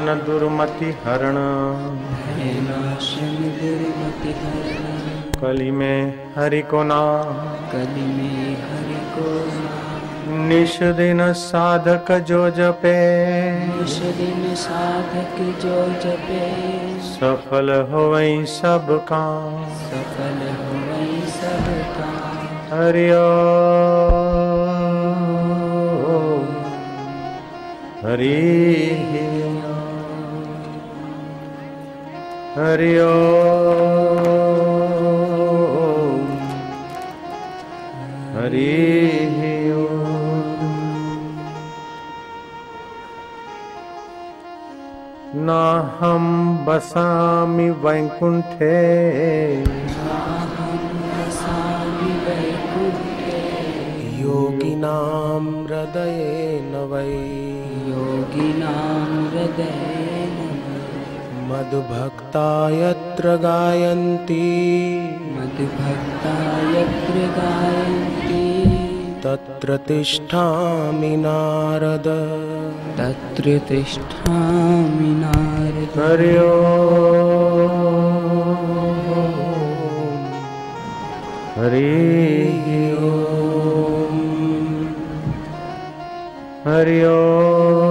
भयनाशन दुर्मति हरण। कली में हरि को नाम। कलि में हरि को निश दिन साधक जो जपे। निश दिन साधक जो जपे सफल हो सब काम। सफल हुई सब काम हरि हरि। हरि हरि न हम बसामि वैकुंठे। वसामि वैकुण्ठे योगिनां हृदये न वै योगिनां हृदयेन मधुभक्ता यत्र गायन्ति। मद्भक्ता यत्र गायन्ति। तत्र तिष्ठामि नारद। तत्र तिष्ठामि नारद। हरि हरि हरि हरि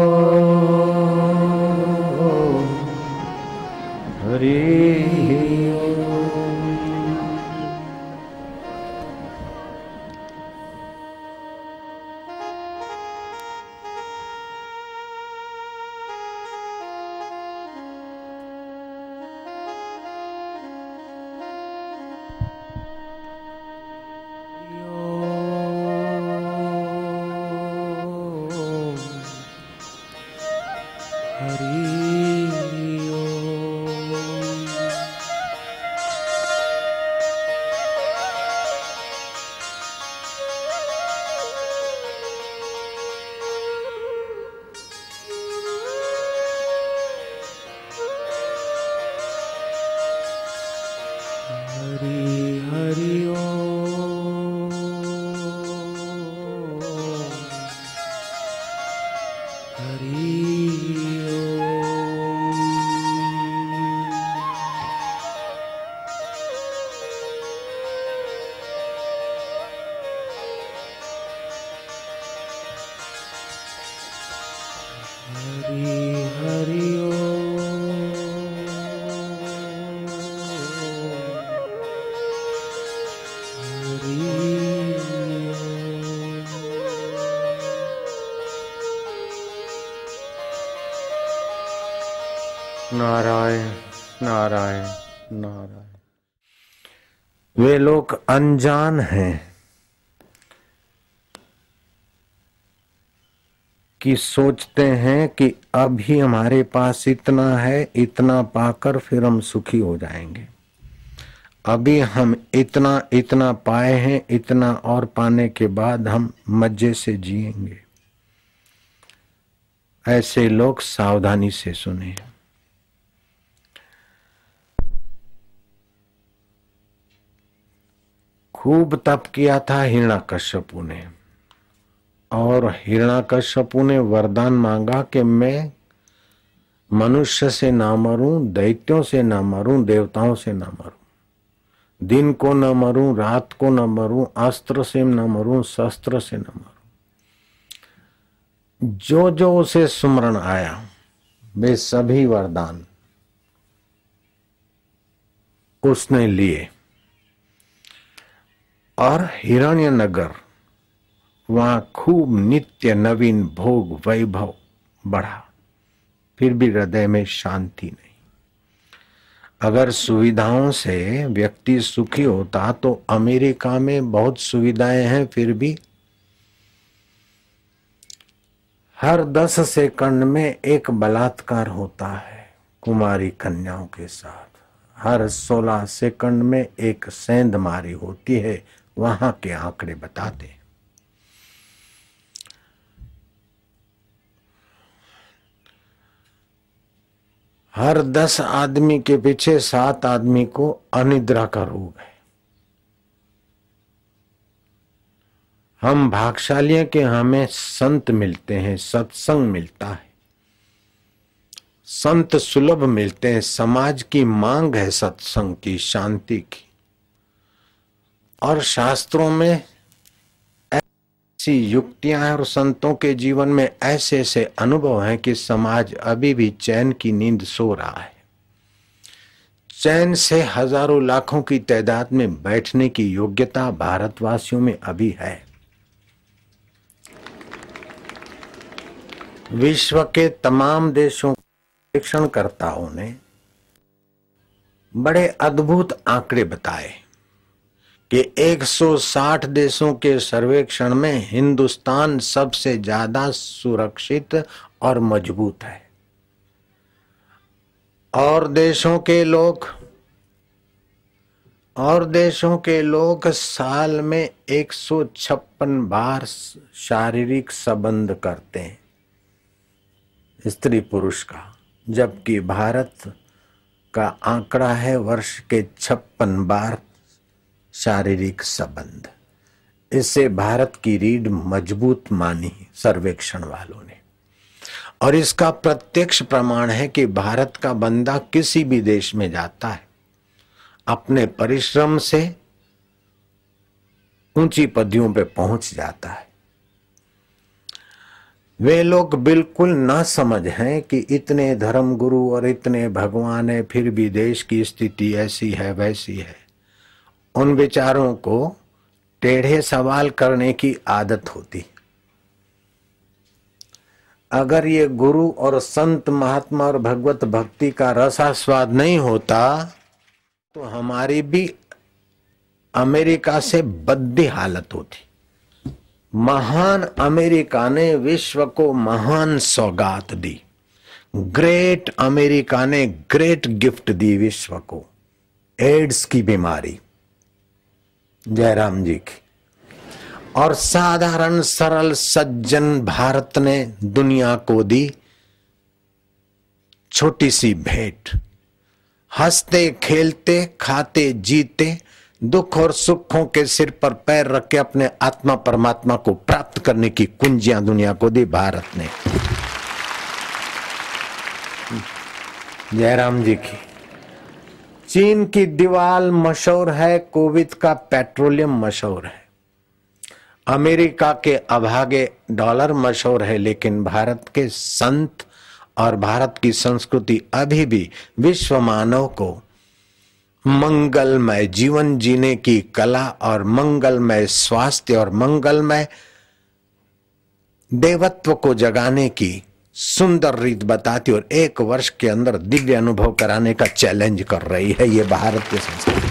नारायण नारायण नारायण। वे लोग अनजान हैं कि सोचते हैं कि अभी हमारे पास इतना है, इतना पाकर फिर हम सुखी हो जाएँगे। अभी हम इतना इतना पाए हैं, इतना और पाने के बाद हम मज़े से जिएँगे। ऐसे लोग सावधानी से सुने। खूब तप किया था हिरणाकश्यपु ने। और हिरणाकश्यपु ने वरदान मांगा कि मैं मनुष्य से ना मरूं, दैत्यों से ना मरूं, देवताओं से ना मरूं। दिन को न मरूं, रात को न मरूं, अस्त्र से न मरूं, शस्त्र से न मरूं। जो जो उसे सुमरण आया, वे सभी वरदान उसने लिए। और हिरण्यनगर, वहाँ खूब नित्य नवीन भोग वैभव बढ़ा। फिर भी हृदय में शांति नहीं। अगर सुविधाओं से व्यक्ति सुखी होता तो अमेरिका में बहुत सुविधाएँ हैं, फिर भी। हर दस सेकंड में एक बलात्कार होता है कुमारी कन्याओं के साथ। हर सोलह सेकंड में एक सेंध मारी होती है वहाँ के आंकड़े बताते हर दस आदमी के पीछे सात आदमी को अनिद्रा का रोग है। हम भागशाली कि हमें संत मिलते हैं, सत्संग मिलता है। संत सुलभ मिलते हैं, समाज की मांग है सत्संग की, शांति की। और शास्त्रों में ऐसी युक्तियाँ हैं और संतों के जीवन में ऐसे ऐसे अनुभव हैं कि समाज अभी भी चैन की नींद सो रहा है। चैन से हज़ारों लाखों की तादाद में बैठने की योग्यता भारतवासियों में अभी है। विश्व के तमाम देशों सर्वेक्षणकर्ताओं ने बड़े अद्भुत आंकड़े बताए। कि 160 देशों के सर्वेक्षण में हिंदुस्तान सबसे ज़्यादा सुरक्षित और मज़बूत है। और देशों के लोग, और देशों के लोग साल में 156 बार शारीरिक संबंध करते हैं। स्त्री पुरुष का, जबकि भारत का आंकड़ा है वर्ष के छप्पन बार शारीरिक संबंध। इससे भारत की रीढ़ मज़बूत मानी सर्वेक्षण वालों ने। और इसका प्रत्यक्ष प्रमाण है कि भारत का बंदा किसी भी देश में जाता है, अपने परिश्रम से ऊँची पदियों पे पहुँच जाता है। वे लोग बिल्कुल ना समझ हैं कि इतने धर्म गुरु और इतने भगवान है, फिर भी देश की स्थिति ऐसी है, वैसी है। उन विचारों को टेढ़े सवाल करने की आदत होती। अगर ये गुरु और संत महात्मा और भगवत भक्ति का रसा स्वाद नहीं होता तो हमारी भी अमेरिका से बद्दी हालत होती। महान अमेरिका ने विश्व को महान सौगात दी। ग्रेट अमेरिका ने ग्रेट गिफ्ट दी विश्व को, एड्स की बीमारी। जयराम जी की। और साधारण सरल सज्जन भारत ने दुनिया को दी छोटी सी भेंट। हँसते, खेलते, खाते, जीते, दुख और सुखों के सिर पर पैर रख के अपने आत्मा परमात्मा को प्राप्त करने की कुंजियाँ दुनिया को दी भारत ने। जयराम जी की। चीन की दीवाल मशहूर है कोविद का पेट्रोलियम मशहूर है। अमेरिका के अभागे डॉलर मशहूर है, लेकिन भारत के संत और भारत की संस्कृति अभी भी विश्व मानव को मंगलमय, जीवन जीने की कला और मंगलमय स्वास्थ्य और मंगलमय देवत्व को जगाने की सुंदर रीत बताती और एक वर्ष के अंदर दिव्य अनुभव कराने का चैलेंज कर रही है ये भारत की संस्कृति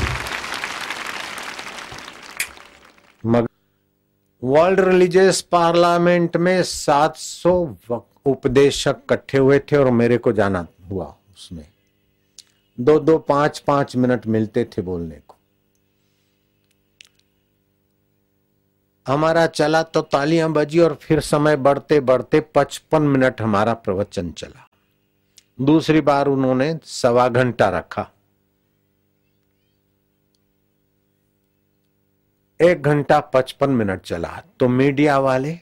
वर्ल्ड रिलीजियस पार्लियामेंट में 700 उपदेशक इकट्ठे हुए थे और मेरे को जाना हुआ उसमें। दो दो, पाँच पाँच मिनट मिलते थे बोलने को हमारा चला तो तालियाँ बजी और फिर समय बढ़ते बढ़ते पचपन मिनट हमारा प्रवचन चला। दूसरी बार उन्होंने सवा घंटा रखा। एक घंटा पचपन मिनट चला। तो मीडिया वाले,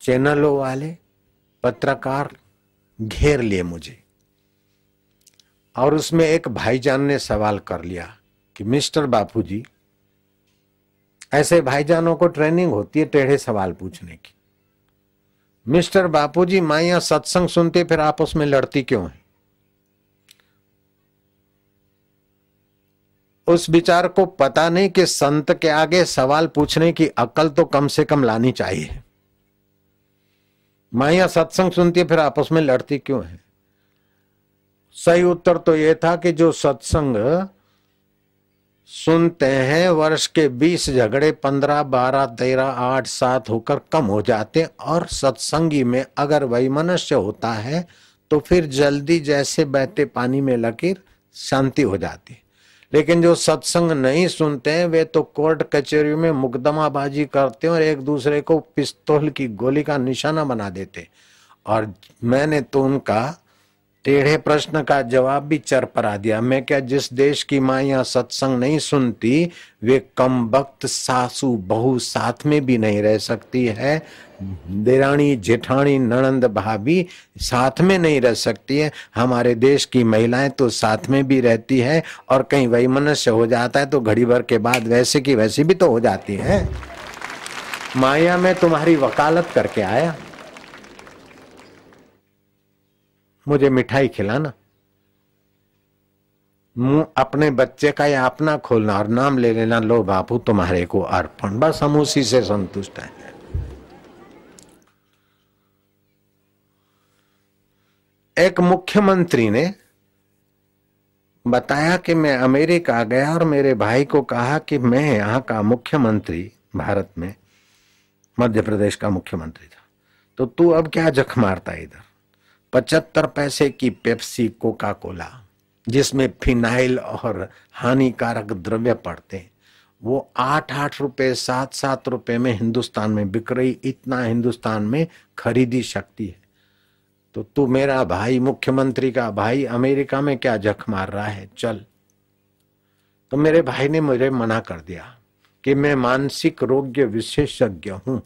चैनलों वाले, पत्रकार घेर लिए मुझे। और उसमें एक भाईजान ने सवाल कर लिया कि, मिस्टर बापूजी ऐसे भाईजानों को ट्रेनिंग होती है टेढ़े सवाल पूछने की। मिस्टर बापूजी, माइया सत्संग सुनते, फिर आपस में लड़ती क्यों है? उस विचार को पता नहीं कि संत के आगे सवाल पूछने की अकल तो कम से कम लानी चाहिए। माइया सत्संग सुनती है, फिर आपस में लड़ती क्यों है? सही उत्तर तो यह था कि जो सत्संग सुनते हैं, वर्ष के बीस झगड़े पंद्रह, बारह, तेरह, आठ, सात होकर कम हो जाते और सत्संगी में अगर वही मनुष्य होता है तो फिर जल्दी जैसे बहते पानी में लकीर शांति हो जाती लेकिन जो सत्संग नहीं सुनते हैं, वे तो कोर्ट कचहरी में मुकदमाबाजी करते हैं और एक दूसरे को पिस्तौल की गोली का निशाना बना देते और मैंने तो उनका टेढ़े प्रश्न का जवाब भी चर परा दिया। मैं क्या जिस देश की माँ यहाँ सत्संग नहीं सुनती, वे कम वक्त सासू बहू साथ में भी नहीं रह सकती है। देरानी जेठानी नणंद भाभी साथ में नहीं रह सकती है। हमारे देश की महिलाएँ तो साथ में भी रहती है और कहीं वही मनुष्य हो जाता है तो घड़ी भर के बाद वैसे की वैसी भी तो हो जाती है। माया में तुम्हारी वकालत करके आया। मुझे मिठाई खिलाना। मुँह अपने बच्चे का या अपना खोलना और नाम ले लेना, लो बापू, तुम्हारे को अर्पण। बस हम उसी से संतुष्ट हैं। एक मुख्यमंत्री ने बताया कि मैं अमेरिका गया और मेरे भाई को कहा कि मैं यहाँ का मुख्यमंत्री, भारत में मध्य प्रदेश का मुख्यमंत्री था। तो तू अब क्या जख मारता इधर? पचहत्तर पैसे की पेप्सी कोका कोला जिसमें फिनाइल और हानिकारक द्रव्य पड़ते वो आठ आठ रुपए सात सात रुपए में हिंदुस्तान में बिक रही, इतना हिंदुस्तान में खरीदी शक्ति है। तो तू मेरा भाई, मुख्यमंत्री का भाई, अमेरिका में क्या जख मार रहा है? चल। तो मेरे भाई ने मुझे मना कर दिया कि मैं मानसिक रोग्य विशेषज्ञ हूँ।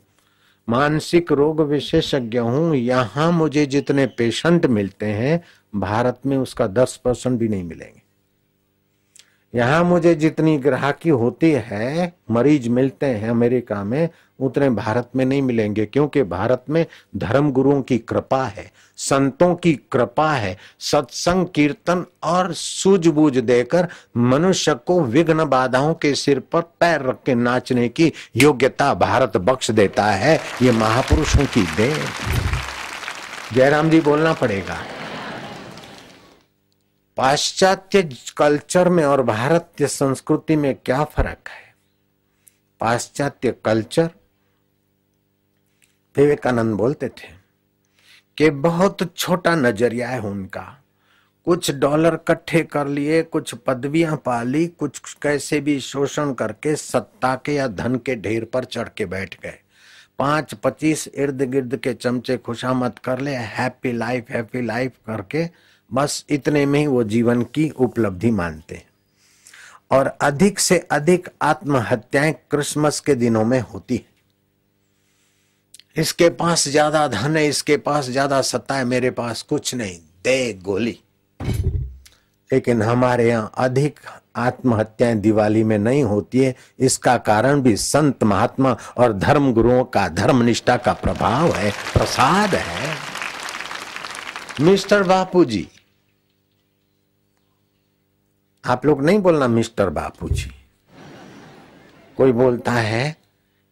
मानसिक रोग विशेषज्ञ हूँ, यहाँ मुझे जितने पेशेंट मिलते हैं, भारत में उसका दस परसेंट भी नहीं मिलेंगे। यहाँ मुझे जितनी ग्राहकी होती है, मरीज़ मिलते हैं अमेरिका में, उतने भारत में नहीं मिलेंगे, क्योंकि भारत में धर्म गुरुओं की कृपा है, संतों की कृपा है, सत्संग, कीर्तन और सूझबूझ देकर मनुष्य को विघ्न बाधाओं के सिर पर पैर रख के नाचने की योग्यता भारत बख्श देता है, ये महापुरुषों की दे जयराम जी, बोलना पड़ेगा। पाश्चात्य कल्चर में और भारतीय संस्कृति में क्या फ़र्क है? पाश्चात्य कल्चर विवेकानंद बोलते थे कि बहुत छोटा नज़रिया है उनका। कुछ डॉलर इकट्ठे कर लिए, कुछ पदवियाँ पा ली कुछ कैसे भी शोषण करके सत्ता के या धन के ढेर पर चढ़ के बैठ गए। पाँच पच्चीस इर्द गिर्द के चमचे खुशामत कर ले हैप्पी लाइफ हैप्पी लाइफ करके बस इतने में ही वो जीवन की उपलब्धि मानते हैं। और अधिक से अधिक आत्महत्याएँ क्रिसमस के दिनों में होती है। इसके पास ज़्यादा धन है, इसके पास ज़्यादा सत्ता है, मेरे पास कुछ नहीं, दे गोली। लेकिन हमारे यहाँ अधिक आत्महत्याएँ दिवाली में नहीं होती है। इसका कारण भी संत महात्मा और धर्म गुरुओं का धर्म निष्ठा का प्रभाव है, प्रसाद है। मिस्टर बापू जी आप लोग नहीं बोलना मिस्टर बापू जी कोई बोलता है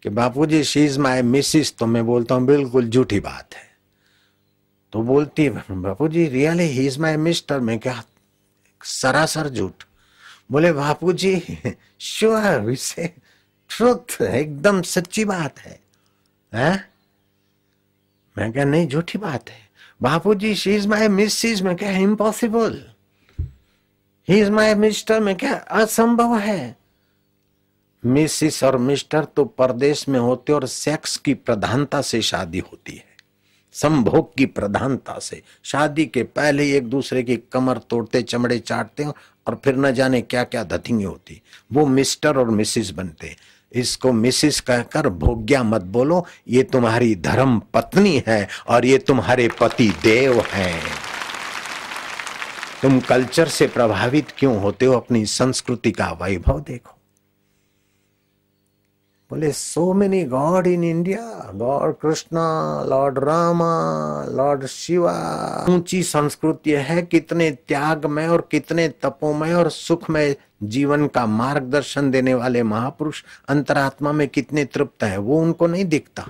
कि Bapu ji she is my missus तो मैं बोलता हूँ, बिल्कुल झूठी बात है। तो बोलती है Bapu ji really he is my mister मैं क्या, सरासर झूठ। बोले बापू जी श्योर इसे ट्रुथ एकदम सच्ची बात है। हैं? मैं क्या, नहीं, झूठी बात है। Bapu ji she is my missus मैं क्या impossible he is my mister में क्या असंभव है? मिसिस और मिस्टर तो परदेश में होते और सेक्स की प्रधानता से शादी होती है। संभोग की प्रधानता से। शादी के पहले ही एक दूसरे की कमर तोड़ते, चमड़े चाटते और फिर न जाने क्या क्या धथिंगे होती। वो मिस्टर और मिसिस बनते इसको मिसिस कहकर भोग्या मत बोलो, ये तुम्हारी धर्म पत्नी है और ये तुम्हारे पति देव हैं। तुम कल्चर से प्रभावित क्यों होते हो? अपनी संस्कृति का वैभव देखो। बोले so many god in India god Krishna lord Rama lord Shiva ऊँची संस्कृति है, कितने त्याग में और कितने तपोमय और सुखमय जीवन का मार्गदर्शन देने वाले महापुरुष अंतरात्मा में कितने तृप्त है, वो उनको नहीं दिखता।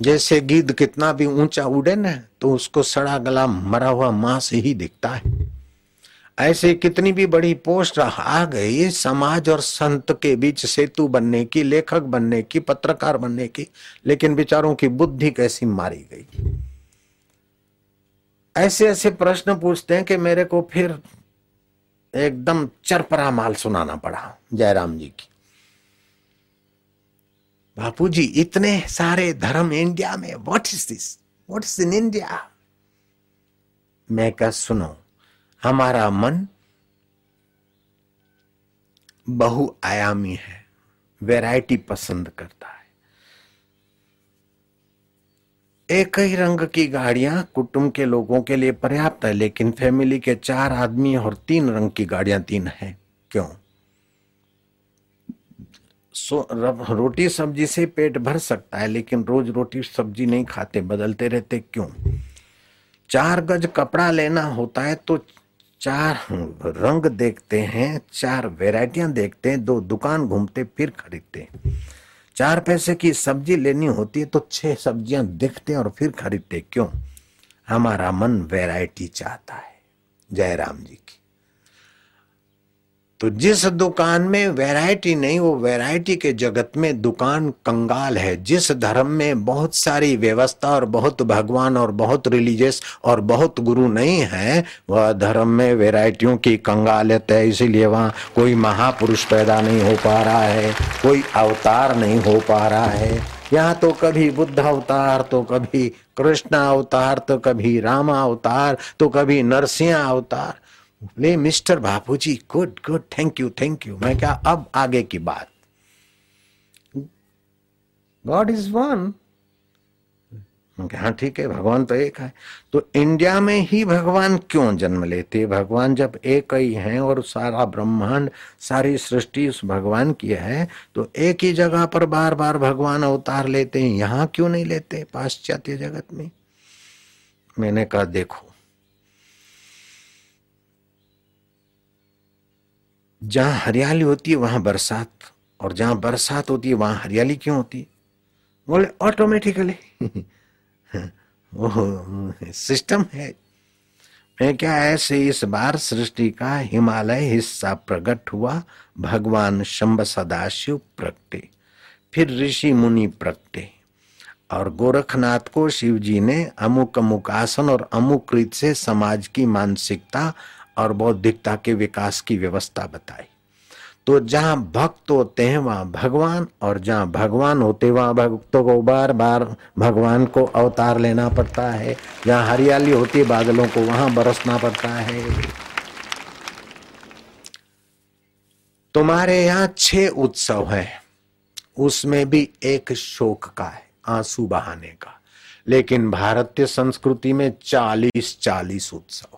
जैसे गिद्ध कितना भी ऊँचा उड़े ना तो उसको सड़ा गला मरा हुआ मांस ही दिखता है। ऐसे कितनी भी बड़ी पोस्ट आ गई, समाज और संत के बीच सेतु बनने की, लेखक बनने की, पत्रकार बनने की, लेकिन बेचारों की बुद्धि कैसी मारी गई। ऐसे ऐसे प्रश्न पूछते हैं कि मेरे को फिर एकदम चरपरा माल सुनाना पड़ा, जयराम जी की। बापू जी इतने सारे धर्म इंडिया में what is this what is in India मैं क्या सुनो, हमारा मन बहुआयामी है वैरायटी पसंद करता है। एक ही रंग की गाड़ियाँ कुटुंब के लोगों के लिए पर्याप्त है, लेकिन फैमिली के चार आदमी और तीन रंग की गाड़ियाँ तीन है। क्यों? रोटी सब्ज़ी से पेट भर सकता है, लेकिन रोज रोटी सब्ज़ी नहीं खाते, बदलते रहते क्यों? चार गज कपड़ा लेना होता है तो चार रंग देखते हैं, चार वैरायटियाँ देखते हैं, दो दुकान घूमते, फिर खरीदते चार पैसे की सब्ज़ी लेनी होती है तो छह सब्ज़ियाँ देखते और फिर खरीदते क्यों? हमारा मन वैरायटी चाहता है। जयराम जी की। तो जिस दुकान में वैरायटी नहीं, वो वैरायटी के जगत में दुकान कंगाल है। जिस धर्म में बहुत सारी व्यवस्था और बहुत भगवान और बहुत रिलीजियस और बहुत गुरु नहीं है, वह धर्म में वैरायटियों की कंगालियत है। इसीलिए वहाँ कोई महापुरुष पैदा नहीं हो पा रहा है, कोई अवतार नहीं हो पा रहा है। यहाँ तो कभी बुद्ध अवतार तो कभी कृष्ण अवतार तो कभी राम अवतार तो कभी नरसिंह अवतार। ले mister Bapu ji good good thank you thank you मैं क्या अब आगे की बात? गॉड इज़ वन हाँ ठीक है, भगवान तो एक है। तो इंडिया में ही भगवान क्यों जन्म लेते? भगवान जब एक ही है और सारा ब्रह्मांड, सारी सृष्टि उस भगवान की है तो एक ही जगह पर बार बार भगवान अवतार लेते हैं। यहाँ क्यों नहीं लेते? पाश्चात्य जगत में। मैंने कहा, देखो जहाँ हरियाली होती है, वहाँ बरसात। और जहाँ बरसात होती है, वहाँ हरियाली क्यों होती है? बोले ऑटोमेटिकली वो सिस्टम है। मैं क्या ऐसे इस बार सृष्टि का हिमालय हिस्सा प्रकट हुआ? भगवान शंभ सदाशिव प्रगटे, फिर ऋषि मुनि प्रगटे। और गोरखनाथ को शिव जी ने अमुक अमुक आसन और अमुक रीत से समाज की मानसिकता और बौद्धिकता के विकास की व्यवस्था बताई। तो जहाँ भक्त होते हैं, वहाँ भगवान, और जहाँ भगवान होते, वहाँ भक्तों को बार बार भगवान को अवतार लेना पड़ता है। जहाँ हरियाली होती है, बादलों को वहाँ बरसना पड़ता है। तुम्हारे यहाँ छह उत्सव है। उसमें भी एक शोक का है, आँसू बहाने का। लेकिन भारतीय संस्कृति में चालीस चालीस उत्सव।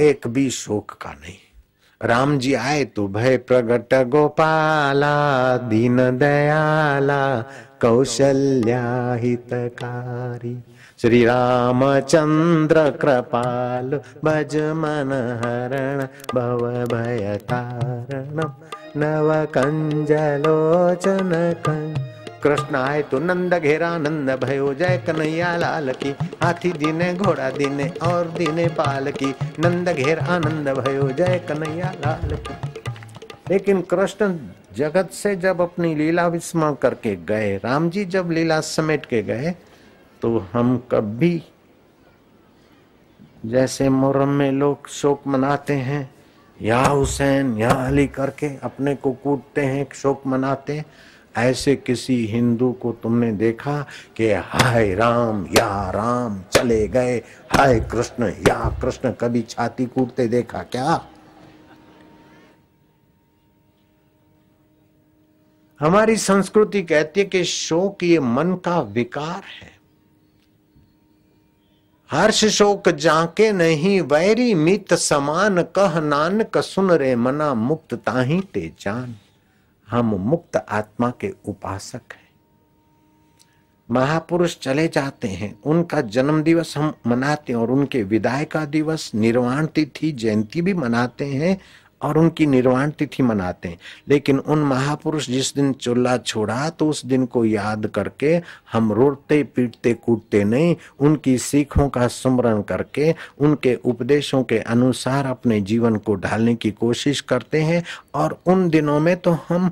एक भी शोक का नहीं। राम जी आए तो भय प्रगट, गोपाला, दीन दयाला कौशल्या हितकारी श्री रामचंद्र कृपाल, भज मन हरण, भव भय तारण। नव कंजलोचन कंज कृष्ण आए तो नंद घेरा, नंद भयो, जय कन्हैया लाल की। हाथी दीने, घोड़ा दीने, और दीने पाल की। नंद घेरा, आनंद भयो, जय कन्हैया लाल की। लेकिन कृष्ण जगत से जब अपनी लीला विस्मरण करके गए, राम जी जब लीला समेट के गए तो हम कभी जैसे मुहर्रम में लोग शोक मनाते हैं, या हुसैन, या अली करके अपने को कूटते हैं, शोक मनाते हैं ऐसे किसी हिंदू को तुमने देखा कि हाय राम या राम चले गए? हाय कृष्ण या कृष्ण, कभी छाती कूटते देखा क्या? हमारी संस्कृति कहती है कि शोक ये मन का विकार है। हर्ष शोक जाके नहीं, वैरी मित समान, कह नानक सुन रे मना मुक्त ताही ते जान। हम मुक्त आत्मा के उपासक हैं। महापुरुष चले जाते हैं, उनका जन्म दिवस हम मनाते हैं और उनके विदाई का दिवस, निर्वाण तिथि, जयंती भी मनाते हैं। और उनकी निर्वाण तिथि मनाते हैं। लेकिन उन महापुरुष जिस दिन चूल्हा छोड़ा तो उस दिन को याद करके हम रोते, पीटते, कूटते नहीं, उनकी सीखों का स्मरण करके, उनके उपदेशों के अनुसार अपने जीवन को ढालने की कोशिश करते हैं। और उन दिनों में तो हम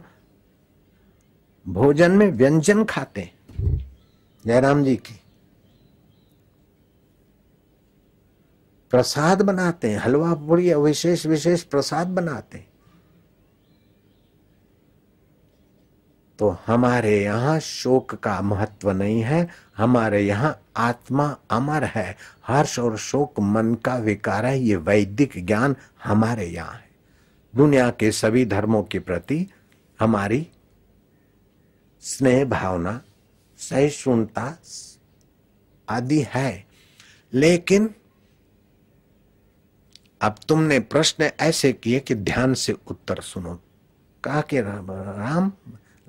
भोजन में व्यंजन खाते जयराम जी की प्रसाद बनाते हैं, हलवा पूरी विशेष विशेष प्रसाद बनाते हैं। तो हमारे यहाँ शोक का महत्व नहीं है, हमारे यहाँ आत्मा अमर है, हर्ष और शोक मन का विकार है, ये वैदिक ज्ञान हमारे यहाँ है। दुनिया के सभी धर्मों के प्रति हमारी स्नेह भावना, सहिष्णुता आदि है। लेकिन अब तुमने प्रश्न ऐसे किए कि ध्यान से उत्तर सुनो। कहा कि Ram Ram,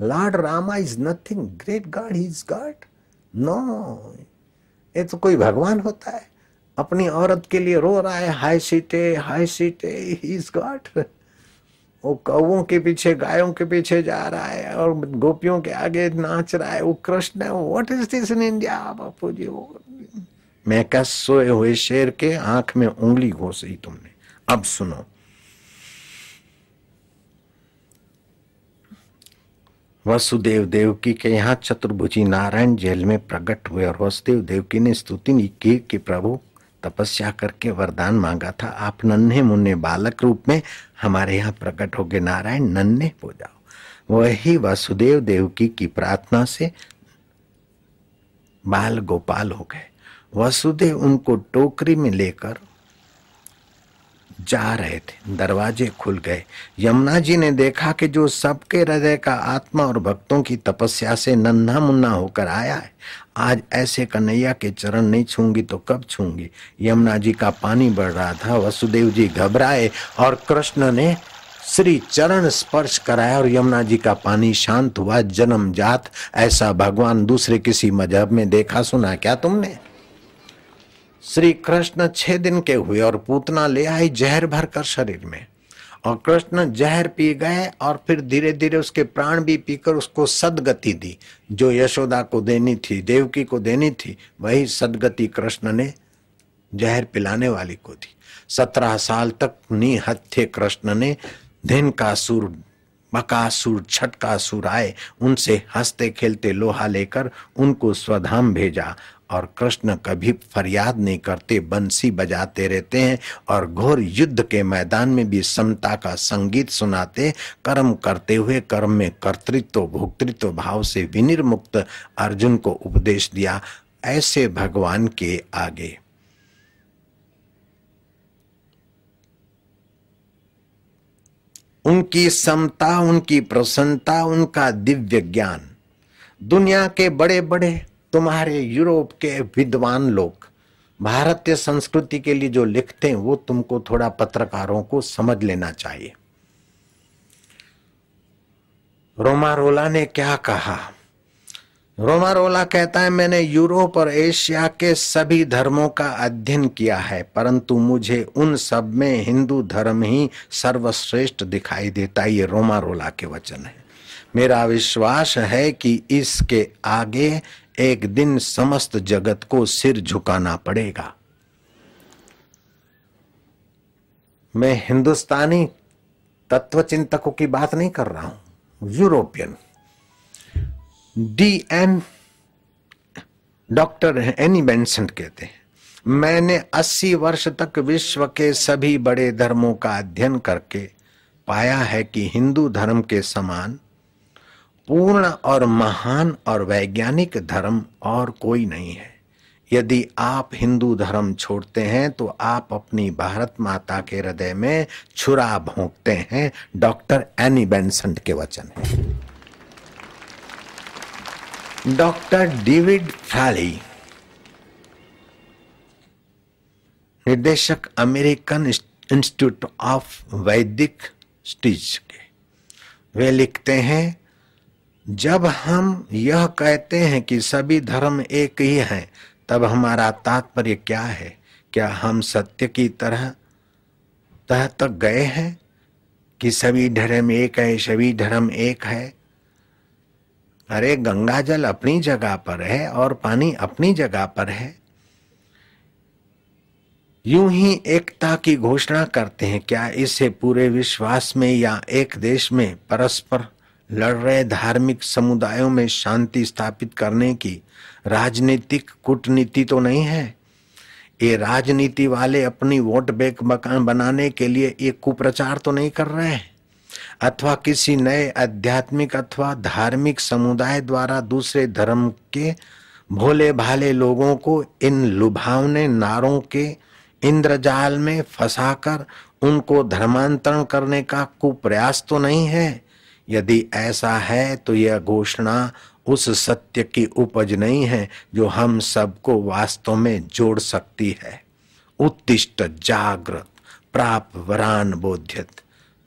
lord Rama is nothing great god is god. No, ये तो कोई भगवान होता है। अपनी औरत के लिए रो रहा है, हाय सीटे हाय सीटे इज़ गॉड। वो कौओं के पीछे, गायों के पीछे जा रहा है और गोपियों के आगे नाच रहा है। वो कृष्ण है what is this in India Bapu ji, वो मैं क्या सोए हुए शेर के आँख में उंगली घोसी तुमने। अब सुनो। वसुदेव देवकी के यहाँ चतुर्भुजी नारायण जेल में प्रकट हुए और वसुदेव देवकी ने स्तुति की कि प्रभु, तपस्या करके वरदान मांगा था। आप नन्हे मुन्ने बालक रूप में हमारे यहाँ प्रकट हो गए। नारायण, नन्हे हो जाओ। वही वसुदेव देवकी की प्रार्थना से बाल गोपाल हो गए। वसुदेव उनको टोकरी में लेकर जा रहे थे। दरवाजे खुल गए। यमुना जी ने देखा कि जो सबके हृदय का आत्मा और भक्तों की तपस्या से नन्हा मुन्ना होकर आया है, आज ऐसे कन्हैया के चरण नहीं छूँगी तो कब छूँगी? यमुना जी का पानी बढ़ रहा था, वसुदेव जी घबराए और कृष्ण ने श्री चरण स्पर्श कराया और यमुना जी का पानी शांत हुआ, जन्म जात, ऐसा भगवान दूसरे किसी मज़हब में देखा, सुना क्या तुमने? श्री कृष्ण छह दिन के हुए और पूतना ले आई जहर भर कर शरीर में। और कृष्ण जहर पी गए और फिर धीरे धीरे उसके प्राण भी पीकर उसको सदगति दी। जो यशोदा को देनी थी, देवकी को देनी थी, वही सदगति कृष्ण ने जहर पिलाने वाली को दी। सत्रह साल तक निहत्थे कृष्ण ने दिन का सुर बकासुर छटकासुर आए, उनसे हँसते खेलते लोहा लेकर उनको स्वधाम भेजा और कृष्ण कभी फरियाद नहीं करते, बंसी बजाते रहते हैं और घोर युद्ध के मैदान में भी समता का संगीत सुनाते, कर्म करते हुए कर्म में कर्तृत्व, भोक्तृत्व भाव से विनिर्मुक्त अर्जुन को उपदेश दिया, ऐसे भगवान के आगे। उनकी समता, उनकी प्रसन्नता, उनका दिव्य ज्ञान। दुनिया के बड़े बड़े तुम्हारे यूरोप के विद्वान लोग, भारतीय संस्कृति के लिए जो लिखते हैं, वो तुमको थोड़ा पत्रकारों को समझ लेना चाहिए। रोमारोला ने क्या कहा? रोमारोला कहता है, मैंने यूरोप और एशिया के सभी धर्मों का अध्ययन किया है, परंतु मुझे उन सब में हिंदू धर्म ही सर्वश्रेष्ठ दिखाई देता ये रोमारोला के वचन है। मेरा विश्वास है कि इसके आगे एक दिन समस्त जगत को सिर झुकाना पड़ेगा। मैं हिंदुस्तानी तत्व चिंतकों की बात नहीं कर रहा हूँ, European. D N doctor Annie Besant कहते हैं। मैंने 80 वर्ष तक विश्व के सभी बड़े धर्मों का अध्ययन करके पाया है कि हिंदू धर्म के समान पूर्ण और महान और वैज्ञानिक धर्म और कोई नहीं है। यदि आप हिंदू धर्म छोड़ते हैं तो आप अपनी भारत माता के हृदय में छुरा भोंकते हैं, डॉक्टर एनी बेंसेंट के वचन है। डॉक्टर डेविड फ्राली निर्देशक अमेरिकन इंस्टीट्यूट ऑफ़ वैदिक स्टीज के। वे लिखते हैं, जब हम यह कहते हैं कि सभी धर्म एक ही हैं, तब हमारा तात्पर्य क्या है? क्या हम सत्य की तरह तह तक गए हैं कि सभी धर्म एक है, सभी धर्म एक है? अरे गंगा जल अपनी जगह पर है और पानी अपनी जगह पर है। यूँ ही एकता की घोषणा करते हैं, क्या इसे पूरे विश्वास में या एक देश में परस्पर लड़ रहे धार्मिक समुदायों में शांति स्थापित करने की राजनीतिक कूटनीति तो नहीं है? ये राजनीति वाले अपनी वोट बैंक मकान बनाने के लिए ये कुप्रचार तो नहीं कर रहे हैं। अथवा किसी नए आध्यात्मिक अथवा धार्मिक समुदाय द्वारा दूसरे धर्म के भोले भाले लोगों को इन लुभावने नारों के इंद्रजाल में फंसाकर उनको धर्मांतरण करने का कुप्रयास तो नहीं है। यदि ऐसा है तो यह घोषणा उस सत्य की उपज नहीं है, जो हम सबको वास्तव में जोड़ सकती है। उत्तिष्ट, जागृत प्राप वरान, बोध्यत।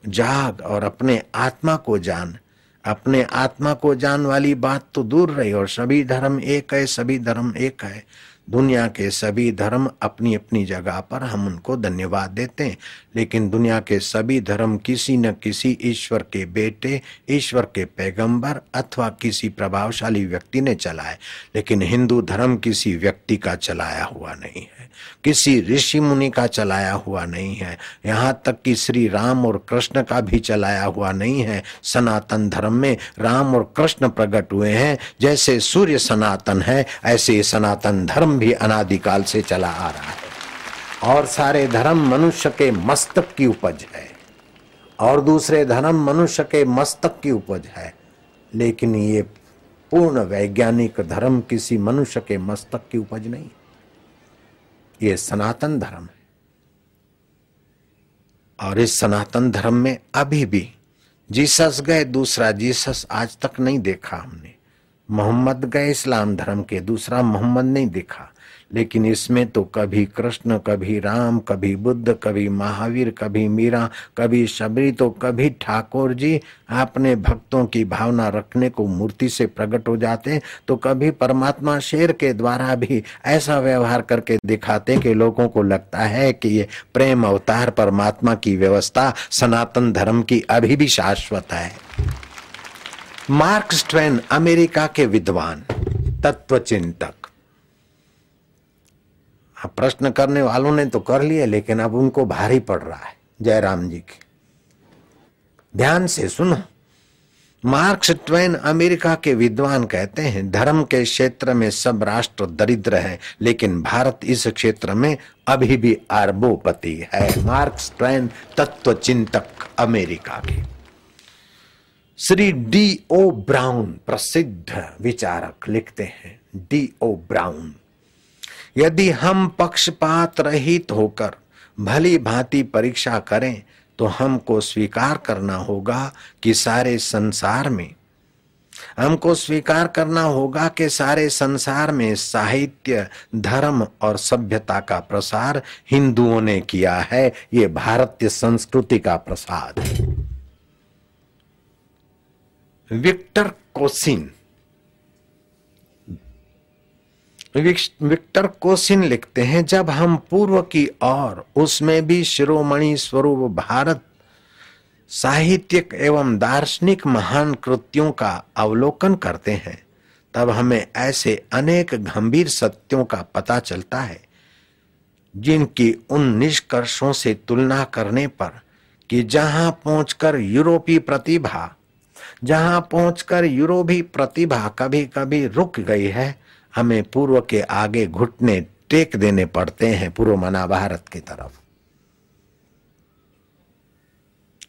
जाग और अपने आत्मा को जान। अपने आत्मा को जान वाली बात तो दूर रही और सभी धर्म एक है, सभी धर्म एक है। दुनिया के सभी धर्म अपनी अपनी जगह पर हम उनको धन्यवाद देते हैं। लेकिन दुनिया के सभी धर्म किसी न किसी ईश्वर के बेटे, ईश्वर के पैगंबर अथवा किसी प्रभावशाली व्यक्ति ने चलाए। लेकिन हिंदू धर्म किसी व्यक्ति का चलाया हुआ नहीं है। किसी ऋषि मुनि का चलाया हुआ नहीं है। यहाँ तक कि श्री राम और कृष्ण का भी चलाया हुआ नहीं है। सनातन धर्म में राम और कृष्ण प्रकट हुए हैं। जैसे सूर्य सनातन है, ऐसे सनातन धर्म भी अनादिकाल से चला आ रहा है। और सारे धर्म मनुष्य के मस्तक की उपज है। और दूसरे धर्म मनुष्य के मस्तक की उपज है। लेकिन ये पूर्ण वैज्ञानिक धर्म किसी मनुष्य के मस्तक की उपज नहीं। ये सनातन धर्म है। और इस सनातन धर्म में अभी भी जीसस गए, दूसरा जीसस आज तक नहीं देखा हमने। मोहम्मद गए इस्लाम धर्म के दूसरा मोहम्मद नहीं देखा, लेकिन इसमें तो कभी कृष्ण, कभी राम, कभी बुद्ध, कभी महावीर, कभी मीरा, कभी शबरी तो कभी ठाकुर जी अपने भक्तों की भावना रखने को मूर्ति से प्रकट हो जाते तो कभी परमात्मा शेर के द्वारा भी ऐसा व्यवहार करके दिखाते कि लोगों को लगता है कि ये प्रेम अवतार परमात्मा की व्यवस्था सनातन धर्म की अभी भी शाश्वत है। मार्क्स ट्वेन अमेरिका के विद्वान तत्व चिंतक प्रश्न करने वालों ने तो कर लिए, लेकिन अब उनको भारी पड़ रहा है, जयराम जी की। ध्यान से सुनो। मार्क्स ट्वेन अमेरिका के विद्वान कहते हैं, धर्म के क्षेत्र में सब राष्ट्र दरिद्र है, लेकिन भारत इस क्षेत्र में अभी भी अरबोपति है। मार्क्स ट्वेन तत्व चिंतक अमेरिका के। श्री डी ओ ब्राउन प्रसिद्ध विचारक लिखते हैं, डी ओ ब्राउन, यदि हम पक्षपात रहित होकर भली भांति परीक्षा करें तो हमको स्वीकार करना होगा कि सारे संसार में, हमको स्वीकार करना होगा कि सारे संसार में साहित्य, धर्म और सभ्यता का प्रसार हिंदुओं ने किया है। ये भारतीय संस्कृति का प्रसाद। है विक्टर कोसिन। विक्टर कोसिन लिखते हैं, जब हम पूर्व की ओर, उसमें भी शिरोमणि स्वरूप भारत, साहित्यिक एवं दार्शनिक महान कृतियों का अवलोकन करते हैं, तब हमें ऐसे अनेक गंभीर सत्यों का पता चलता है, जिनकी उन निष्कर्षों से तुलना करने पर कि जहाँ पहुंचकर यूरोपीय प्रतिभा जहाँ पहुंचकर यूरोपीय प्रतिभा कभी कभी रुक गई है, हमें पूर्व के आगे घुटने टेक देने पड़ते हैं पूर्व मना भारत की तरफ़।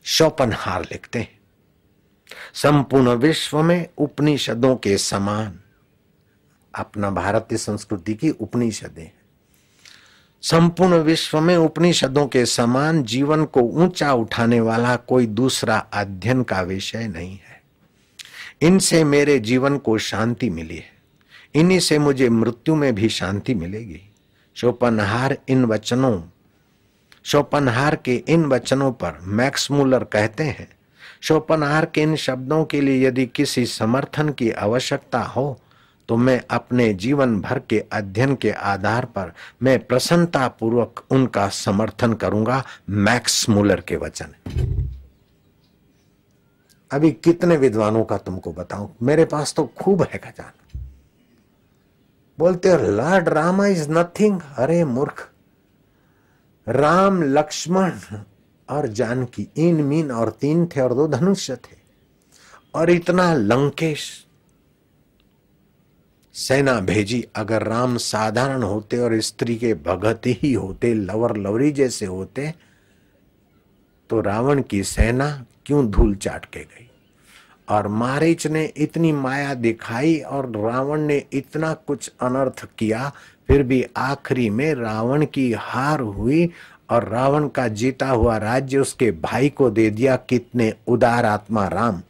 शोपनहार लिखते हैं। संपूर्ण विश्व में उपनिषदों के समान, अपना भारतीय संस्कृति की उपनिषदें संपूर्ण विश्व में उपनिषदों के समान जीवन को ऊँचा उठाने वाला कोई दूसरा अध्ययन का विषय नहीं है। इनसे मेरे जीवन को शांति मिली है। इन्हीं से मुझे मृत्यु में भी शांति मिलेगी। शोपनहार इन वचनों, शोपनहार के इन वचनों पर मैक्स मूलर कहते हैं, शोपनहार के इन शब्दों के लिए यदि किसी समर्थन की आवश्यकता हो तो मैं अपने जीवन भर के अध्ययन के आधार पर मैं प्रसन्नता पूर्वक उनका समर्थन करूँगा, मैक्स मूलर के वचन। अभी कितने विद्वानों का तुमको बताऊँ? मेरे पास तो खूब है खजाना। बोलते हो लॉर्ड रामा इज़ नथिंग। अरे मूर्ख। राम, लक्ष्मण और जानकी, इन, मीन और तीन थे और दो धनुष्य थे। और इतना लंकेश सेना भेजी, अगर राम साधारण होते और स्त्री के भगत ही होते, लवर लवरी जैसे होते तो रावण की सेना क्यों धूल चाट के गई? और मारीच ने इतनी माया दिखाई और रावण ने इतना कुछ अनर्थ किया, फिर भी आखिरी में रावण की हार हुई और रावण का जीता हुआ राज्य उसके भाई को दे दिया, कितने उदार आत्मा राम।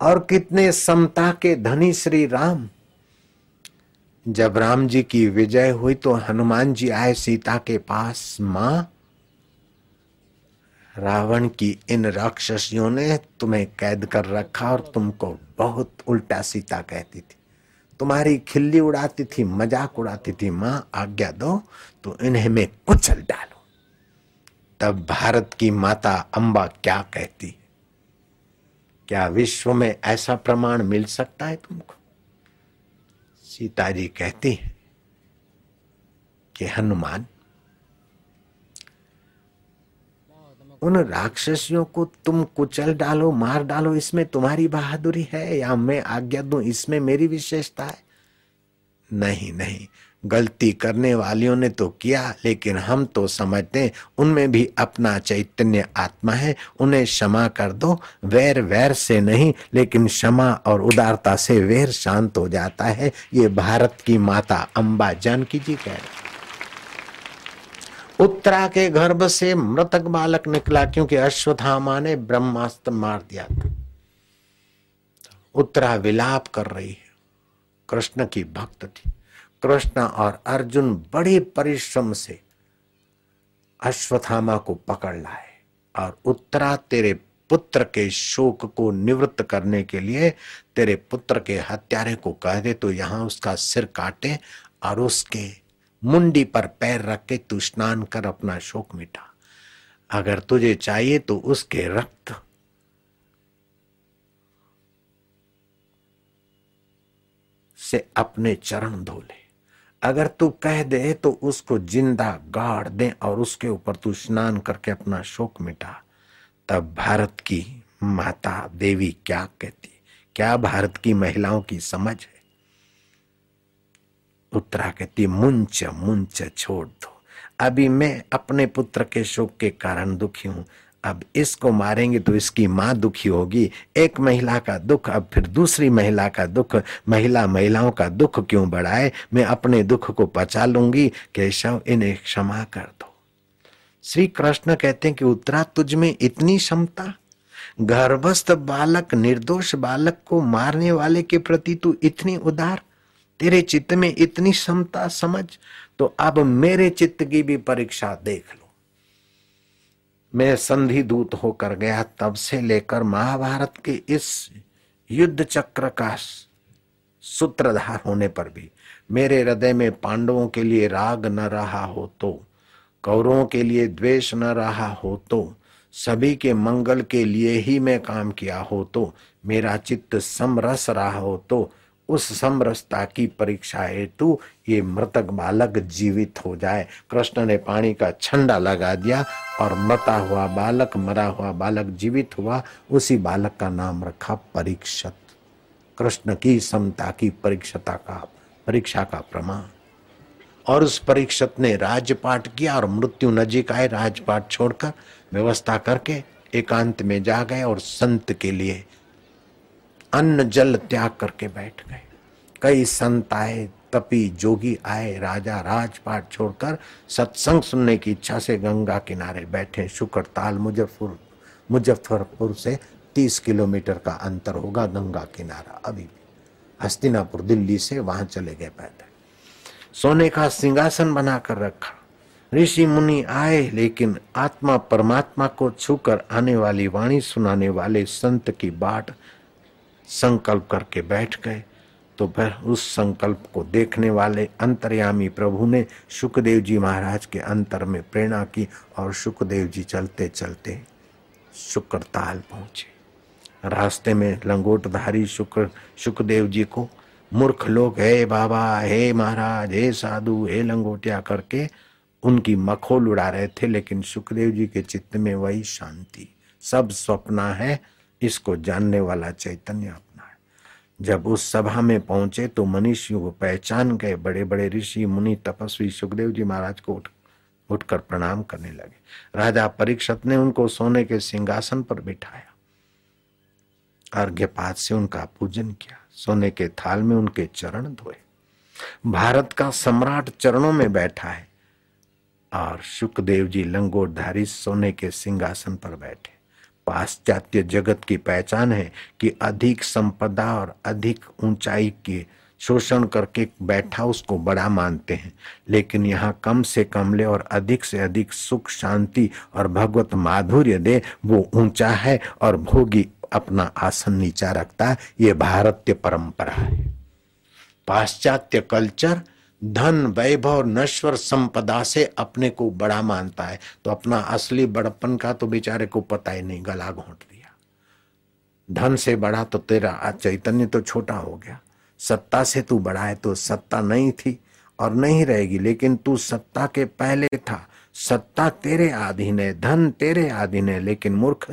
और कितने समता के धनी श्री राम। जब राम जी की विजय हुई तो हनुमान जी आए सीता के पास, माँ रावण की इन राक्षसियों ने तुम्हें कैद कर रखा और तुमको बहुत उल्टा सीता कहती थी। तुम्हारी खिल्ली उड़ाती थी, मज़ाक उड़ाती थी, माँ, आज्ञा दो तो इन्हें मैं कुचल डालू। तब भारत की माता अंबा क्या कहती है? क्या विश्व में ऐसा प्रमाण मिल सकता है तुमको? सीता जी कहती है कि, हनुमान उन राक्षसियों को तुम कुचल डालो, मार डालो, इसमें तुम्हारी बहादुरी है या मैं आज्ञा दू, इसमें मेरी विशेषता है? नहीं नहीं, गलती करने वालियों ने तो किया, लेकिन हम तो समझते उनमें भी अपना चैतन्य आत्मा है, उन्हें क्षमा कर दो, वैर वैर से नहीं, लेकिन क्षमा और उदारता से वैर शांत हो जाता है। ये भारत की माता अंबा जानकी जी कह रहे उत्तरा के गर्भ से मृतक बालक निकला क्योंकि अश्वत्थामा ने ब्रह्मास्त्र मार दिया था। उत्तरा विलाप कर रही है। कृष्ण की भक्त थी। कृष्ण और अर्जुन बड़े परिश्रम से अश्वत्थामा को पकड़ लाए और उत्तरा तेरे पुत्र के शोक को निवृत्त करने के लिए तेरे पुत्र के हत्यारे को कह दे तो यहाँ उसका सिर काटे और उसके मुंडी पर पैर रख के तू स्नान कर अपना शोक मिटा। अगर तुझे चाहिए तो उसके रक्त। से अपने चरण धो ले अगर तू कह दे तो उसको ज़िंदा गाड़ दे और उसके ऊपर तू स्नान करके अपना शोक मिटा। तब भारत की माता देवी क्या कहती? क्या भारत की महिलाओं की समझ है? उत्तरा कहती, मुंच मुंच छोड़ दो। अभी मैं अपने पुत्र के शोक के कारण दुखी हूँ। अब इसको मारेंगे तो इसकी माँ दुखी होगी। एक महिला का दुख, अब फिर दूसरी महिला का दुख। महिला महिलाओं का दुख क्यों बढ़ाए? मैं अपने दुख को पचा लूँगी। केशव, इन्हें क्षमा कर दो। श्री कृष्ण कहते हैं कि उत्तरा तुझ में इतनी क्षमता? गर्भस्थ बालक, निर्दोष बालक को मारने वाले के प्रति तू इतनी उदार? तेरे चित्त में इतनी क्षमता समझ तो अब मेरे चित्त की भी परीक्षा देख लो। मैं संधि दूत होकर गया, तब से लेकर महाभारत के इस युद्ध चक्र का सूत्रधार होने पर भी, मेरे हृदय में पांडवों के लिए राग न रहा हो तो कौरवों के लिए द्वेष न रहा हो तो सभी के मंगल के लिए ही मैं काम किया हो तो मेरा चित्त समरस रहा हो तो उस समरसता की परीक्षा हेतु ये मृतक बालक जीवित हो जाए। कृष्ण ने पानी का छंडा लगा दिया और मरता हुआ बालक, मरा हुआ बालक जीवित हुआ। उसी बालक का नाम रखा परीक्षत। कृष्ण की समता की परीक्षता का, परीक्षा का प्रमाण। और उस परीक्षत ने राजपाट किया और मृत्यु नजीक आए राजपाट छोड़कर व्यवस्था करके एकांत में जा गए और संत के लिए अन्न जल त्याग करके बैठ गए। कई संत आए, तपी जोगी आए, राजा राजपाट छोड़कर सत्संग सुनने की इच्छा से गंगा किनारे बैठे। शुक्र ताल मुजफ्फर, मुजफ्फरपुर से तीस किलोमीटर का अंतर होगा गंगा किनारा। अभी भी हस्तिनापुर, दिल्ली से वहाँ चले गए पैदल। सोने का सिंहासन बनाकर रखा। ऋषि मुनि आए, लेकिन आत्मा परमात्मा को छूकर आने वाली वाणी सुनाने वाले संत की बाट संकल्प करके बैठ गए। तो फिर उस संकल्प को देखने वाले अंतर्यामी प्रभु ने सुखदेव जी महाराज के अंतर में प्रेरणा की और सुखदेव जी चलते चलते शुक्रताल पहुँचे। रास्ते में लंगोटधारी शुक्र, सुखदेव जी को मूर्ख लोग, हे बाबा, हे महाराज, हे साधु, हे लंगोटिया करके उनकी मखोल उड़ा रहे थे, लेकिन सुखदेव जी के चित्त में वही शांति। सब स्वप्ना है इसको जानने वाला चैतन्य अपना है। जब उस सभा में पहुँचे तो मनुष्यों को पहचान गए बड़े बड़े ऋषि, मुनि, तपस्वी, सुखदेव जी महाराज को उठ, उठकर प्रणाम करने लगे। राजा परीक्षत ने उनको सोने के सिंहासन पर बिठाया अर्घ्यपात से उनका पूजन किया। सोने के थाल में उनके चरण धोए। भारत का सम्राट चरणों में बैठा है और सुखदेव जी लंगोटधारी सोने के सिंहासन पर बैठे। पाश्चात्य जगत की पहचान है कि अधिक संपदा और अधिक ऊंचाई के शोषण करके बैठा उसको बड़ा मानते हैं। लेकिन यहाँ कम से कम ले और अधिक से अधिक सुख, शांति और भगवत माधुर्य दे, वो ऊँचा है और भोगी अपना आसन नीचा रखता है। ये भारतीय परंपरा है। पाश्चात्य कल्चर धन, वैभव नश्वर संपदा से अपने को बड़ा मानता है। तो अपना असली बड़पन का तो बेचारे को पता ही नहीं, गला घोंट दिया। धन से बड़ा तो तेरा चैतन्य तो छोटा हो गया। सत्ता से तू बड़ा है तो सत्ता नहीं थी और नहीं रहेगी, लेकिन तू सत्ता के पहले था। सत्ता तेरे अधीन है, धन तेरे अधीन है, लेकिन मूर्ख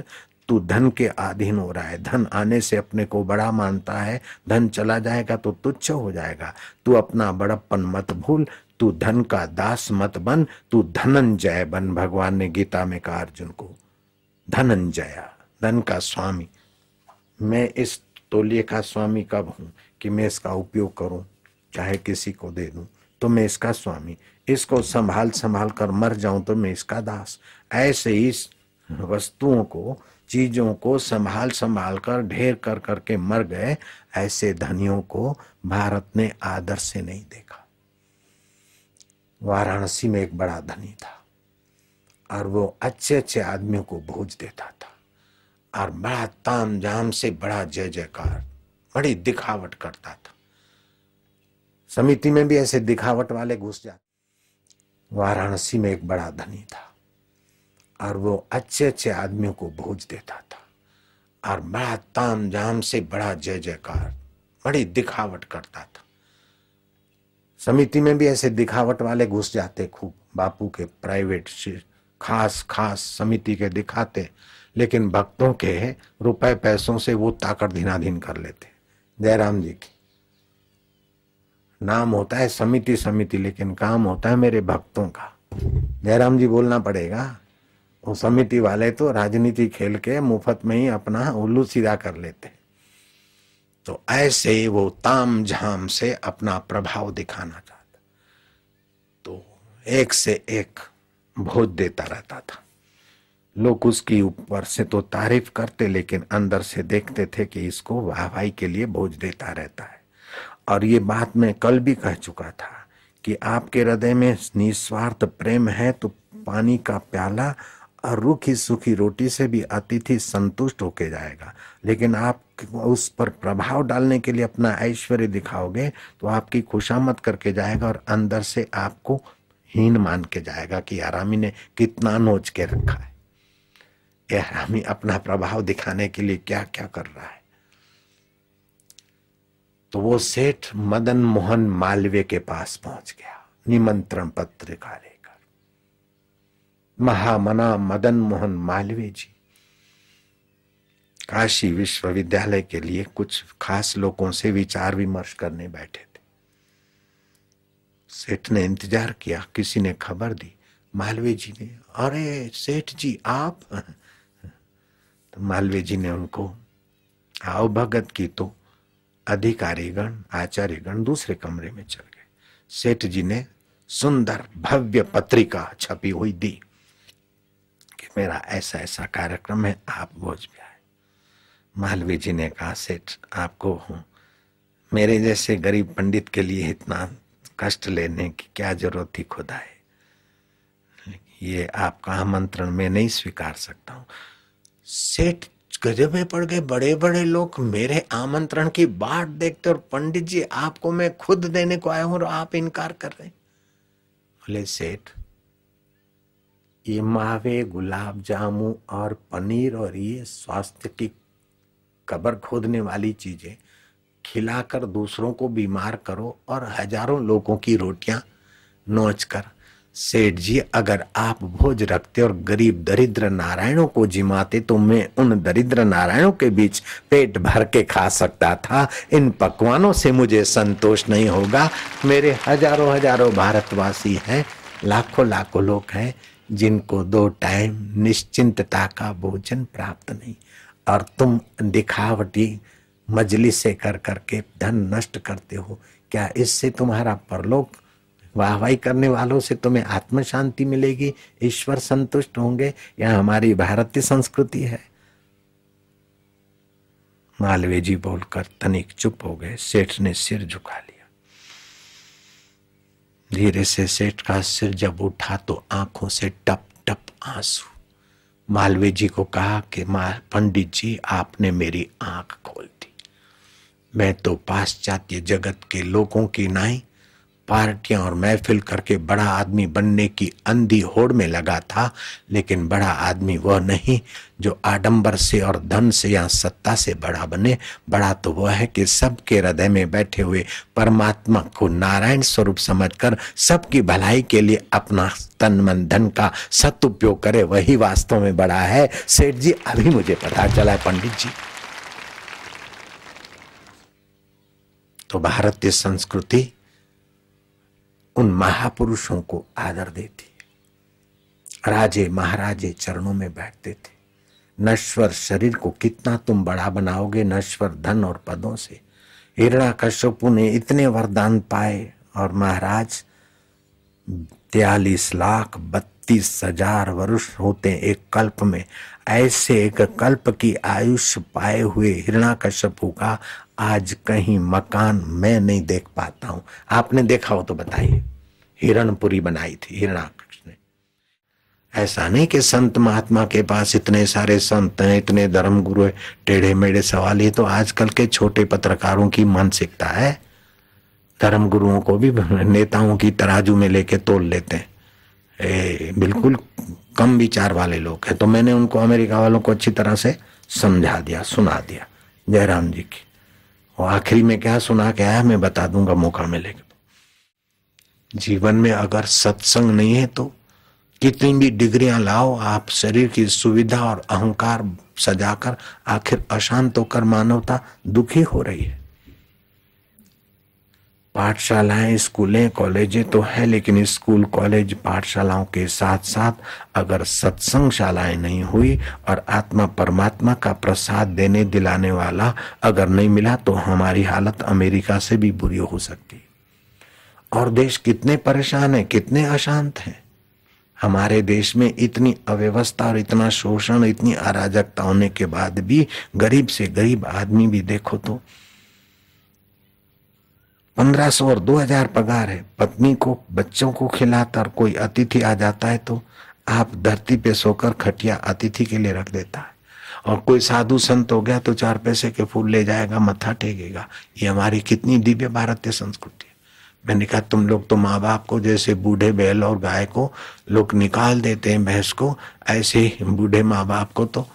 तू धन के अधीन हो रहा है। धन आने से अपने को बड़ा मानता है। धन चला जाएगा तो तुच्छ हो जाएगा। तू अपना बड़प्पन मत भूल। तू धन का दास मत बन। तू धनंजय बन भगवान ने गीता में कहा अर्जुन को। धनंजय, धन का स्वामी। मैं इस तोलिए का स्वामी कब हूँ कि मैं इसका उपयोग करूँ? चाहे किसी को दे दूँ तो मैं इसका स्वामी। इसको संभाल संभाल कर मर जाऊँ तो मैं इसका दास। ऐसे ही वस्तुओं को चीज़ों को संभाल संभाल कर, ढेर कर करके मर गए, ऐसे धनियों को भारत ने आदर से नहीं देखा। वाराणसी में एक बड़ा धनी था और वो अच्छे अच्छे आदमियों को भोज देता था और बड़ा ताम जाम से बड़ा जय जयकार, बड़ी दिखावट करता था। समिति में भी ऐसे दिखावट वाले घुस जाते। वाराणसी में एक बड़ा धनी था। और वो अच्छे अच्छे आदमियों को भोज देता था। और बड़ा ताम जाम से बड़ा जय जयकार बड़ी दिखावट करता था। समिति में भी ऐसे दिखावट वाले घुस जाते खूब। बापू के प्राइवेट खास खास समिति के दिखाते, लेकिन भक्तों के रुपए पैसों से वो ताकत धीनाधीन कर लेते। जयराम जी की। नाम होता है समिति समिति, लेकिन काम होता है मेरे भक्तों का। जयराम जी बोलना पड़ेगा वो समिति वाले तो राजनीति खेल के मुफ़्त में ही अपना उल्लू सीधा कर लेते। तो ऐसे वो ताम झाम से अपना प्रभाव दिखाना चाहता। तो एक से एक भोज देता रहता था। लोग उसकी ऊपर से तो तारीफ़ करते, लेकिन अंदर से देखते थे कि इसको वाहवाही के लिए भोज देता रहता है। और ये बात मैं कल भी कह चुका था कि आपके हृदय में निस्वार्थ प्रेम है तो पानी का प्याला और रूखी सूखी रोटी से भी अतिथि संतुष्ट होके जाएगा। लेकिन आप उस पर प्रभाव डालने के लिए अपना ऐश्वर्य दिखाओगे तो आपकी खुशामद करके जाएगा और अंदर से आपको हीन मान के जाएगा कि आरामी ने कितना नोच के रखा है। ये आरामी अपना प्रभाव दिखाने के लिए क्या क्या कर रहा है? तो वो सेठ मदन मोहन मालवीय के पास पहुँच गया, निमंत्रण पत्र का महामना मदन मोहन मालवीय जी। काशी विश्वविद्यालय के लिए कुछ खास लोगों से विचार विमर्श करने बैठे थे। सेठ ने इंतज़ार किया, किसी ने खबर दी। मालवीय जी ने, अरे सेठ जी, आप? तो मालवीय जी ने उनको, आओ भगत की तो अधिकारीगण, आचार्यगण दूसरे कमरे में चल गए। सेठ जी ने, सुंदर भव्य पत्रिका छपी हुई दी। मेरा ऐसा ऐसा कार्यक्रम है, आप भोज भी आए। मालवी जी ने कहा, सेठ, आपको हूँ। मेरे जैसे गरीब पंडित के लिए इतना कष्ट लेने की क्या ज़रूरत थी, खुदा है। ये आपका आमंत्रण मैं नहीं स्वीकार सकता हूँ। सेठ, गजब में पड़ गए बड़े बड़े लोग मेरे आमंत्रण की बाट देखते और पंडित जी, आपको मैं खुद देने को आया हूँ और आप इनकार कर रहे बोले, सेठ ये मावे गुलाब जामुन और पनीर और ये स्वास्थ्य की कबर खोदने वाली चीज़ें खिलाकर दूसरों को बीमार करो और हज़ारों लोगों की रोटियाँ नोच कर। सेठ जी, अगर आप भोज रखते और गरीब दरिद्र नारायणों को जिमाते तो मैं उन दरिद्र नारायणों के बीच पेट भर के खा सकता था। इन पकवानों से मुझे संतोष नहीं होगा। मेरे हज़ारों हज़ारों भारतवासी हैं, लाखों लाखों लोग हैं। जिनको दो टाइम निश्चिंतता का भोजन प्राप्त नहीं, और तुम दिखावटी मजलिस से कर करके धन नष्ट करते हो, क्या इससे तुम्हारा परलोक वाहवाही करने वालों से तुम्हें आत्म शांति मिलेगी? ईश्वर संतुष्ट होंगे? यह हमारी भारतीय संस्कृति है। मालवीय जी बोलकर तनिक चुप हो गए, सेठ ने सिर झुका लिया। धीरे से सेठ का सिर जब उठा तो आँखों से टप टप आँसू। मालवे जी को कहा कि पंडित जी, आपने मेरी आँख खोल दी। मैं तो पाश्चात्य जगत के लोगों की नाई पार्टियाँ और महफिल करके बड़ा आदमी बनने की अंधी होड़ में लगा था, लेकिन बड़ा आदमी वह नहीं जो आडंबर से और धन से या सत्ता से बड़ा बने। बड़ा तो वह है कि सबके हृदय में बैठे हुए परमात्मा को नारायण स्वरूप समझकर सबकी भलाई के लिए अपना तन, मन, धन का सदउपयोग करे। वही वास्तव में बड़ा है। सेठ जी, अभी मुझे पता चला है, पंडित जी। तो भारतीय संस्कृति उन महापुरुषों को आदर देती। राजे महाराजे चरणों में बैठते थे। नश्वर शरीर को कितना तुम बड़ा बनाओगे नश्वर धन और पदों से। हिरणा कश्यपु ने इतने वरदान पाए और महाराज, बयालीस लाख बत्तीस हज़ार वर्ष होते एक कल्प में, ऐसे एक कल्प की आयुष पाए हुए हिरणा कश्यपु का आज कहीं मकान मैं नहीं देख पाता हूँ। आपने देखा हो तो बताइए। हिरणपुरी बनाई थी हिरणाक्ष ने। ऐसा नहीं कि संत महात्मा के पास इतने सारे संत हैं इतने धर्म गुरु है टेढ़े मेढ़े सवाल। ये तो आजकल के छोटे पत्रकारों की मानसिकता है। धर्म गुरुओं को भी नेताओं की तराजू में लेके तोल लेते हैं। ए, बिल्कुल कम विचार वाले लोग हैं। तो मैंने उनको अमेरिका वालों को अच्छी तरह से समझा दिया सुना दिया। जयराम जी की। वो आखिरी में क्या सुना, क्या है, मैं बता दूँगा, मौका मिलेगा। जीवन में अगर सत्संग नहीं है तो कितनी भी डिग्रियाँ लाओ, आप शरीर की सुविधा और अहंकार सजाकर आखिर अशांत होकर मानवता दुखी हो रही है। पाठशालाएँ, स्कूलें, कॉलेजें तो है, लेकिन स्कूल, कॉलेज, पाठशालाओं के साथ साथ अगर सत्संग शालाएँ नहीं हुई और आत्मा परमात्मा का प्रसाद देने दिलाने वाला अगर नहीं मिला तो हमारी हालत अमेरिका से भी बुरी हो सकती। और देश कितने परेशान है, कितने अशांत हैं। हमारे देश में इतनी अव्यवस्था और इतना शोषण, इतनी अराजकता होने के बाद भी गरीब से गरीब आदमी भी देखो तो पंद्रह सौ और दो हज़ार पगार है। पत्नी को, बच्चों को खिलाता और कोई अतिथि आ जाता है तो आप धरती पे सोकर खटिया अतिथि के लिए रख देता है। और कोई साधु संत हो गया तो चार पैसे के फूल ले जाएगा, मत्था टेकेगा। ये हमारी कितनी दिव्य भारतीय संस्कृति है। मैंने कहा, तुम लोग तो माँ बाप को जैसे बूढ़े बैल और गाय को लोग निकाल देते हैं, भैंस को, ऐसे बूढ़े माँ बाप को तो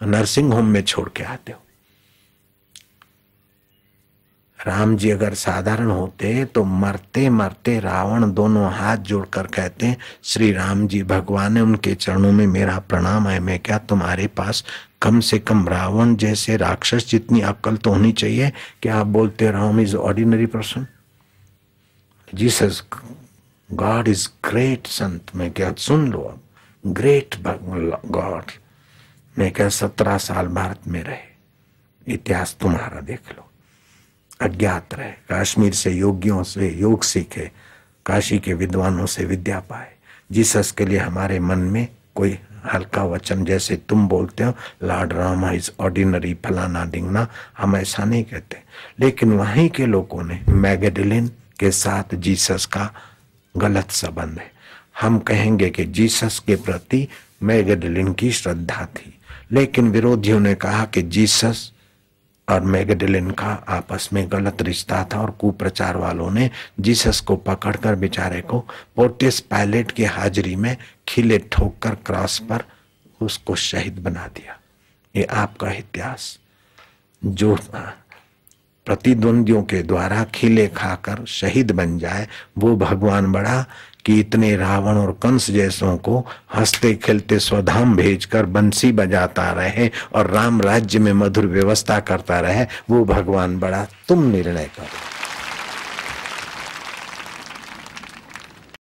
नर्सिंग होम में छोड़ के आते हो। राम जी अगर साधारण होते तो मरते मरते रावण दोनों हाथ जोड़कर कहते हैं श्री राम जी भगवान है, उनके चरणों में मेरा प्रणाम है। मैं क्या तुम्हारे पास कम से कम रावण जैसे राक्षस जितनी अक्ल तो होनी चाहिए? कि आप बोलते Ram is ordinary person Jesus god is great संत। मैं क्या, सुन लो अब। ग्रेट गॉड मैं क्या सत्रह साल भारत में रहे? इतिहास तुम्हारा देख लो। अज्ञात रहे, कश्मीर से योगियों से योग सीखे, काशी के विद्वानों से विद्या पाए। जीसस के लिए हमारे मन में कोई हल्का वचन, जैसे तुम बोलते हो, लॉर्ड रामा इज़ ऑर्डिनरी, फलाना डिंगना हम ऐसा नहीं कहते। लेकिन वहीं के लोगों ने, मैगेडिलिन के साथ जीसस का गलत संबंध है। हम कहेंगे कि जीसस के प्रति मैगडलिन की श्रद्धा थी। लेकिन विरोधियों ने कहा कि जीसस और मैगडलिन का आपस में गलत रिश्ता था और कुप्रचार वालों ने जीसस को पकड़कर बेचारे को पोर्टिस पायलट की हाजिरी में खिले ठोककर क्रॉस पर उसको शहीद बना दिया। ये आपका इतिहास। जो प्रतिद्वंदियों के द्वारा खिले खाकर शहीद बन जाए, वो भगवान बड़ा कि इतने रावण और कंस जैसों को हँसते खेलते स्वधाम भेजकर बंसी बजाता रहे और राम राज्य में मधुर व्यवस्था करता रहे, वो भगवान बड़ा तुम निर्णय करो।